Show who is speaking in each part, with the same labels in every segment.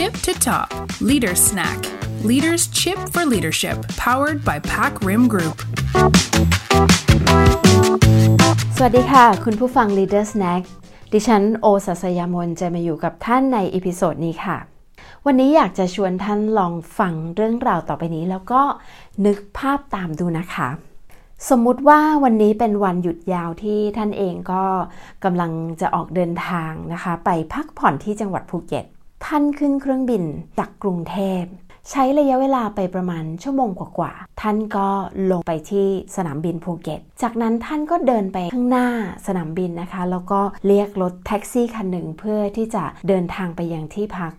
Speaker 1: tip to top Leader Snack Leaders Chip for Leadership powered by PacRim Group
Speaker 2: สวัสดีค่ะ คุณผู้ฟัง Leader Snack ดิฉันโอสัสยามนจะมาอยู่กับท่านใน episode นี้ค่ะ วันนี้อยากจะชวนท่านลองฟังเรื่องราวต่อไปนี้ แล้วก็นึกภาพตามดูนะคะ สมมุติว่าวันนี้เป็นวันหยุดยาวที่ท่านเองก็กำลังจะออกเดินทางนะคะ ไปพักผ่อนที่จังหวัดภูเก็ต ท่านขึ้นเครื่องบินจากกรุงเทพ ใช้ระยะเวลาไปประมาณชั่วโมงกว่าๆท่านก็ลงไปที่สนามบินภูเก็ต จากนั้นท่านก็เดินไปข้างหน้าสนามบินนะคะ แล้วก็เรียกรถแท็กซี่คันหนึ่งเพื่อที่จะเดินทางไปยังที่พัก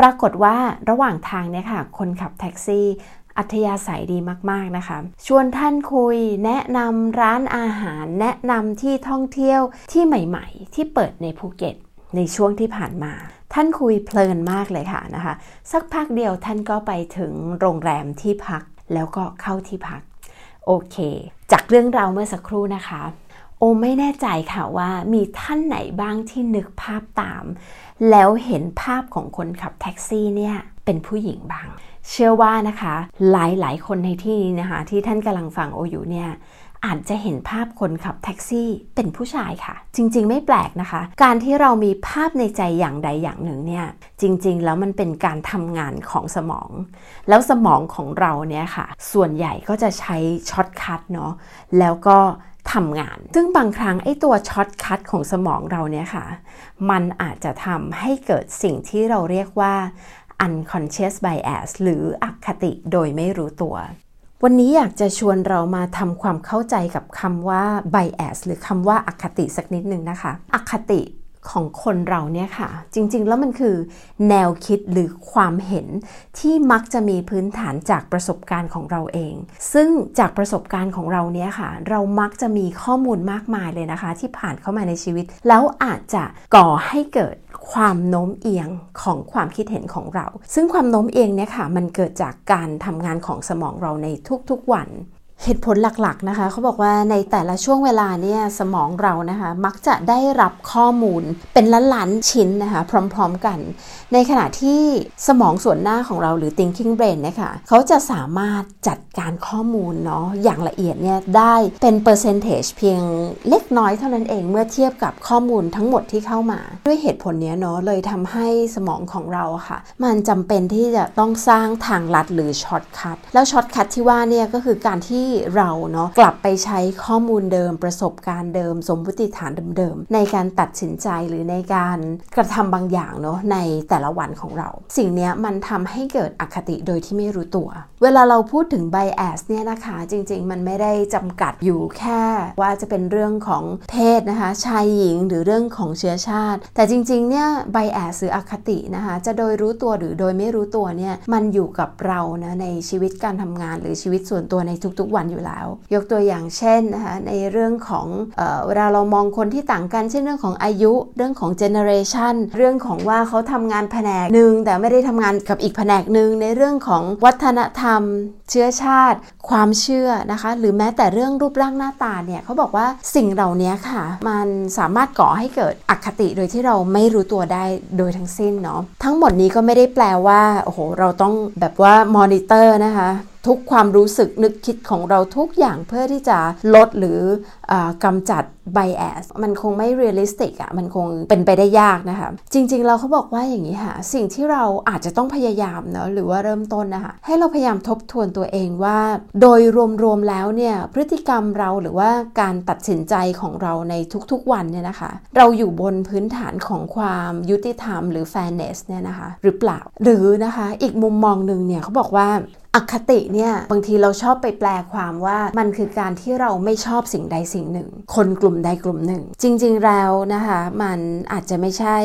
Speaker 2: ปรากฏว่าระหว่างทางเนี่ยค่ะ คนขับแท็กซี่อัธยาศัยดีมากๆนะคะ ชวนท่านคุยแนะนำร้านอาหาร แนะนำที่ท่องเที่ยวที่ใหม่ ๆ ที่เปิดในภูเก็ต ในช่วงที่ผ่านมา ท่านคุยเพลินมากเลยค่ะนะคะ สักพักเดียวท่านก็ไปถึงโรงแรมที่พักแล้วก็เข้าที่พัก โอเค จากเรื่องราวเมื่อสักครู่นะคะ โอไม่แน่ใจค่ะว่ามีท่านไหนบ้างที่นึกภาพตาม แล้วเห็นภาพของคนขับแท็กซี่เนี่ยเป็นผู้หญิงบ้าง เชื่อว่านะคะ หลายหลายคนในที่นี้นะคะ ที่ท่านกำลังฟังโออยู่เนี่ย อาจจะเห็นภาพคนขับแท็กซี่เป็นผู้ชายค่ะ จริงๆ ไม่แปลกนะคะ การที่เรามีภาพในใจอย่างใดอย่างหนึ่งเนี่ยจริงๆ แล้วมันเป็นการทำงานของสมอง แล้วสมองของเราเนี่ยค่ะ ส่วนใหญ่ก็จะใช้ shortcut เนาะแล้วก็ทำงาน ซึ่งบางครั้งไอ้ตัว shortcut ของสมองเราเนี่ยค่ะ มันอาจจะทำให้เกิดสิ่งที่เราเรียกว่า unconscious bias หรืออคติโดยไม่รู้ตัว วันนี้อยากจะชวนเรามาทำความเข้าใจกับคำว่า bias หรือคำว่าอคติสักนิดหนึ่งนะคะอคติ ของคนเราเนี่ยค่ะ จริงๆ แล้วมันคือแนวคิดหรือความเห็นที่มักจะมีพื้นฐานจากประสบการณ์ของเราเอง ซึ่งจากประสบการณ์ของเราเนี่ยค่ะ เรามักจะมีข้อมูลมากมายเลยนะคะ ที่ผ่านเข้ามาในชีวิต แล้วอาจจะก่อให้เกิดความโน้มเอียงของความคิดเห็นของเรา ซึ่งความโน้มเอียงเนี่ยค่ะ มันเกิดจากการทำงานของสมองเราในทุกๆวัน เหตุผลหลักๆนะคะเขาบอกว่าในแต่ละช่วงเวลาเนี่ยสมองเรานะคะมักจะได้รับข้อมูลเป็นล้านๆชิ้นนะคะพร้อมๆกัน ในขณะที่สมองส่วนหน้าของเราหรือ thinking brain นะคะเขาจะสามารถจัดการข้อมูลเนาะอย่างละเอียดเนี่ยได้เป็น percentage เพียงเล็กน้อยเท่านั้นเองเมื่อเทียบกับข้อมูลทั้งหมดที่เข้ามา ด้วยเหตุผลนี้เนาะเลยทำให้สมองของเราค่ะ มันจำเป็นที่จะต้องสร้างทางลัดหรือ shortcut แล้ว shortcut ที่ว่าเนี่ยก็คือการที่เราเนาะกลับไปใช้ข้อมูลเดิมประสบการณ์เดิม สมมติฐานเดิมๆในการตัดสินใจหรือในการกระทำบางอย่างเนาะในแต่ละวันของเรา สิ่งนี้มันทำให้เกิดอคติโดยที่ไม่รู้ตัว เวลาเราพูดถึง bias เนี่ยนะคะ จริง ๆ มันไม่ได้จำกัดอยู่แค่ว่าจะเป็นเรื่องของเพศนะคะชายหญิงหรือเรื่องของเชื้อชาติ แต่จริงๆเนี่ย bias หรืออคตินะคะจะโดยรู้ตัวหรือโดยไม่รู้ตัวเนี่ยมันอยู่กับเรานะในชีวิตการทำงานหรือชีวิตส่วนตัวในทุกๆวันอยู่แล้ว ยกตัวอย่างเช่นนะคะในเรื่องของเออเวลาเรามองคนที่ต่างกัน เช่นเรื่องของอายุ เรื่องของ generation เรื่องของว่าเขาทำงานแผนกหนึ่งแต่ไม่ได้ทำงานกับอีกแผนกหนึ่งในเรื่องของวัฒนธรรม เชื้อชาติ ความเชื่อนะคะ หรือแม้แต่เรื่องรูปร่างหน้าตาเนี่ยเขาบอกว่าสิ่งเหล่านี้ค่ะ มันสามารถก่อให้เกิดอคติโดยที่เราไม่รู้ตัวได้โดยทั้งสิ้นเนาะทั้งหมดนี้ก็ไม่ได้แปลว่าโอ้โหเราต้องแบบว่ามอนิเตอร์นะคะ ทุกความรู้สึกนึกคิดของเราทุกอย่างเพื่อที่จะลดหรืออกำจัด bias มันคงไม่ realistic อะ่ะมันคงเป็นไปได้ยากนะคะจริงๆเราเขาบอกว่าอย่างนี้ค่ะ สิ่งที่เราอาจจะต้องพยายามเนาะหรือว่าเริ่มต้นนะคะให้เราพยายามทบทวนตัวเองว่า โดยรวมๆแล้วเนี่ยพฤติกรรมเราหรือว่าการตัดสินใจของเราในทุกๆวันเนี่ยนะคะ เราอยู่บนพื้นฐานของความยุติธรรม หรือ fairness เนี่ยนะคะ หรือเปล่าหรือนะคะ อีกมุมมองหนึ่งเนี่ยเขาบอกว่า อคติเนี่ยบางทีเราชอบไปแปลความว่ามันคือการที่เราไม่ชอบสิ่งใดสิ่งหนึ่ง คนกลุ่มใดกลุ่มหนึ่ง จริง ๆ แล้วนะคะ มันอาจจะไม่ใช่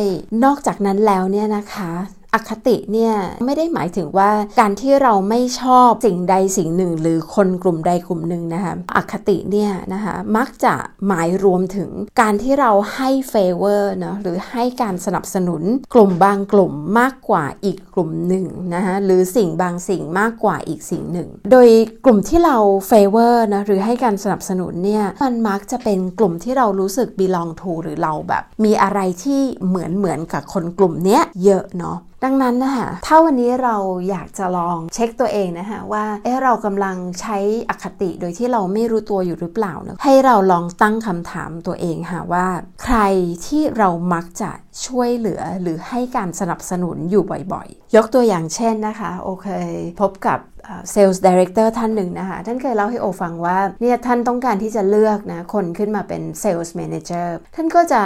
Speaker 2: นอกจากนั้นแล้วเนี่ยนะคะ อคติเนี่ยไม่ได้หมายถึงว่าการที่เราไม่ชอบสิ่งใดสิ่งหนึ่ง หรือคนกลุ่มใดกลุ่มหนึ่งนะคะอคติเนี่ยนะคะมักจะหมายรวมถึงการที่เราให้ favor เนาะหรือให้การสนับสนุนกลุ่มบางกลุ่มมากกว่าอีกกลุ่มหนึ่งนะคะหรือสิ่งบางสิ่งมากกว่าอีกสิ่งหนึ่ง โดยกลุ่มที่เรา favor นะหรือให้การสนับสนุนเนี่ยมันมักจะเป็นกลุ่มที่เรารู้สึก belong to หรือเราแบบ มีอะไรที่เหมือนเหมือนกับคนกลุ่มเนี้ยเยอะเนาะดังนั้นนะคะถ้าวันนี้เราอยากจะลองเช็คตัวเองนะคะว่าเอ๊ะเรากำลังใช้อคติโดยที่เราไม่รู้ตัวอยู่หรือเปล่านะให้เราลองตั้งคำถามตัวเองค่ะว่า ใครที่เรามักจะช่วยเหลือหรือให้การสนับสนุนอยู่บ่อยๆ ยกตัวอย่างเช่นนะคะ โอเคยพบกับ sales director ท่านหนึ่งนะคะ ท่านเคยเล่าให้โอฟังว่าเนี่ยท่านต้องการที่จะเลือกนะ คนขึ้นมาเป็น sales manager ท่านก็จะ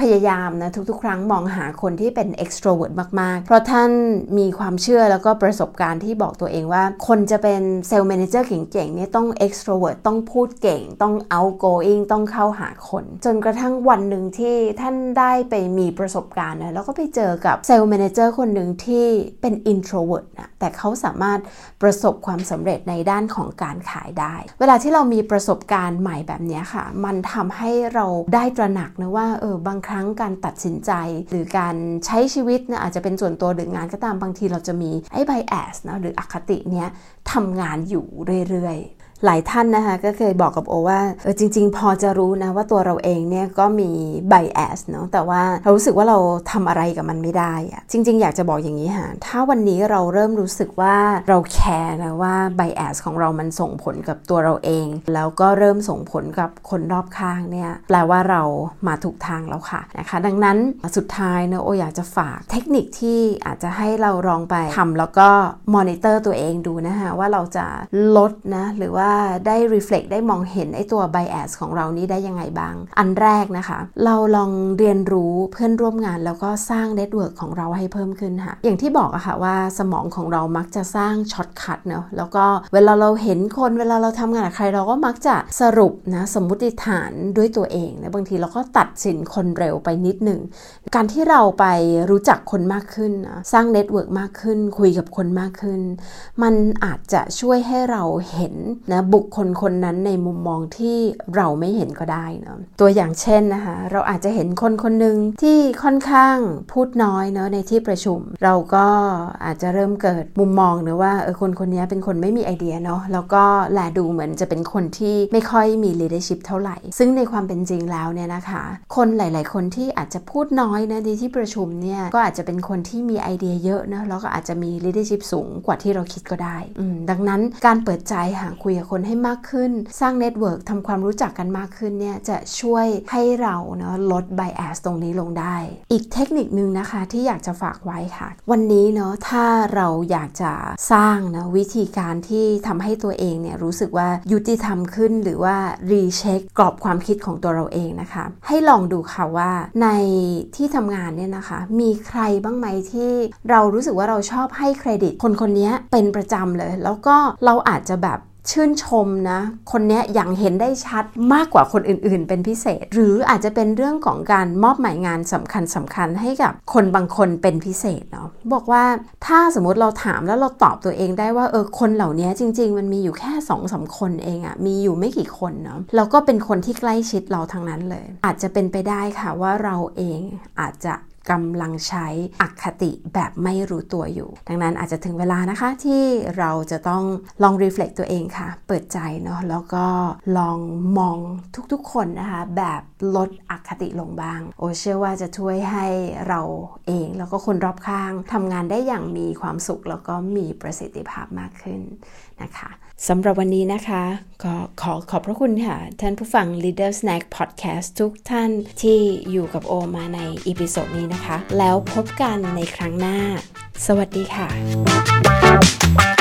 Speaker 2: พยายามนะทุกๆ ครั้งมองหาคนที่เป็น extrovert มาก ๆ เพราะท่านมีความเชื่อแล้วก็ประสบการณ์ที่บอกตัวเองว่า คนจะเป็น sales manager เก่งๆเนี่ยต้อง extrovert ต้องพูดเก่ง ต้อง outgoing ต้องเข้าหาคน จนกระทั่งวันหนึ่งที่ท่านได้ไปมีประสบการณ์นะแล้วก็ไปเจอกับ sales manager คนหนึ่งที่เป็น introvert นะแต่เขาสามารถประสบความสำเร็จในด้านของการขายได้ เวลาที่เรามีประสบการณ์ใหม่แบบนี้ค่ะ มันทำให้เราได้ตระหนักนะว่าเออบางครั้งการตัดสินใจ หรือการใช้ชีวิตนะอาจจะเป็นส่วนตัวหรืองานก็ตามบางทีเราจะมีไอ้ไบแอสนะหรืออคติเนี้ยทำงานอยู่เรื่อย หลายท่านนะคะก็เคยบอกกับโอว่าเออจริง ๆ พอจะรู้นะว่าตัวเราเองเนี่ยก็มีไบแอสเนาะแต่ว่าเรารู้สึกว่าเราทำอะไรกับมันไม่ได้อะจริง ๆ อยากจะบอกอย่างนี้ค่ะถ้าวันนี้เราเริ่มรู้สึกว่าเราแคร์นะว่าไบแอสของเรามันส่งผลกับตัวเราเอง แล้วก็เริ่มส่งผลกับคนรอบข้างเนี่ยแปลว่าเรามาถูกทางแล้วค่ะนะคะดังนั้นสุดท้ายนะโออยากจะฝากเทคนิคที่อาจจะให้เราลองไปทำแล้วก็มอนิเตอร์ตัวเองดูนะคะว่าเราจะลดนะหรือว่าได้ reflect ได้มองเห็นไอ้ตัว bias ของเรานี้ได้ยังไงบ้าง อันแรกนะคะ เราลองเรียนรู้เพื่อนร่วมงานแล้วก็สร้าง network ของเราให้เพิ่มขึ้นค่ะ อย่างที่บอกอะค่ะว่าสมองของเรามักจะสร้าง shortcut เนาะ แล้วก็เวลาเราเห็นคนเวลาเราทำงานกับใครเราก็มักจะสรุปนะสมมติฐานด้วยตัวเองนะบางทีเราก็ตัดสินคนเร็วไปนิดหนึ่ง การที่เราไปรู้จักคนมากขึ้นนะสร้าง network มากขึ้น คุยกับคนมากขึ้น มันอาจจะช่วยให้เราเห็นนะบุคคลคนนั้นในมุมมองที่เราไม่เห็นก็ได้นะตัวอย่างเช่นนะคะเราอาจจะเห็นคนคนหนึ่งที่ค่อนข้างพูดน้อยเนาะในที่ประชุม เราก็อาจจะเริ่มเกิดมุมมองนะว่าเออคนคนนี้เป็นคนไม่มีไอเดียเนาะแล้วก็แลดูเหมือนจะเป็นคนที่ไม่ค่อยมี leadership เท่าไหร่ ซึ่งในความเป็นจริงแล้วเนี่ยนะคะ คนหลาย ๆ คนที่อาจจะพูดน้อยนะในที่ประชุมเนี่ยก็อาจจะเป็นคนที่มีไอเดียเยอะนะแล้วก็อาจจะมี leadership สูงกว่าที่เราคิดก็ได้ดังนั้นการเปิดใจหาคุยกับคนให้มากขึ้น สร้าง network ทำความรู้จักกันมากขึ้นเนี่ยจะช่วยให้เราเนาะลด bias ตรงนี้ลงได้ อีกเทคนิคนึงนะคะที่อยากจะฝากไว้ค่ะ วันนี้เนาะถ้าเราอยากจะสร้างนะวิธีการที่ทำให้ตัวเองเนี่ยรู้สึกว่ายุติธรรมขึ้น หรือว่ารีเช็คกรอบความคิดของตัวเราเองนะคะ ให้ลองดูค่ะว่าในที่ทำงานเนี่ยนะคะมีใครบ้างไหมที่เรารู้สึกว่าเราชอบให้เครดิต คนคนนี้เป็นประจำเลย แล้วก็เราอาจจะแบบ ชื่นชมนะ คนนี้อย่างเห็นได้ชัดมากกว่าคนอื่นๆ เป็นพิเศษ หรืออาจจะเป็นเรื่องของการมอบหมายงานสำคัญสำคัญให้กับคนบางคนเป็นพิเศษเนาะบอกว่าถ้าสมมติเราถามแล้วเราตอบตัวเองได้ว่าเออคนเหล่านี้จริง ๆ มันมีอยู่แค่สองสาคนเองอะมีอยู่ไม่กี่คนเนาะแล้วก็เป็นคนที่ใกล้ชิดเราทั้งนั้นเลย อาจจะเป็นไปได้ค่ะว่าเราเองอาจจะ กำลังใช้อคติแบบไม่รู้ตัวอยู่ ดังนั้นอาจจะถึงเวลานะคะที่เราจะต้องลอง reflect ตัวเองค่ะ เปิดใจเนาะแล้วก็ลองมองทุกๆคนนะคะ แบบลดอคติลงบ้าง โอเชื่อว่าจะช่วยให้เราเองแล้วก็คนรอบข้างทำงานได้อย่างมีความสุขแล้วก็มีประสิทธิภาพมากขึ้นนะคะ สำหรับวันนี้นะคะก็ขอขอบพระคุณค่ะ ท่านผู้ฟัง Leader Snack Podcast ทุกท่านที่อยู่กับโอมาใน episode นี้นะคะ แล้วพบกันในครั้งหน้า สวัสดีค่ะ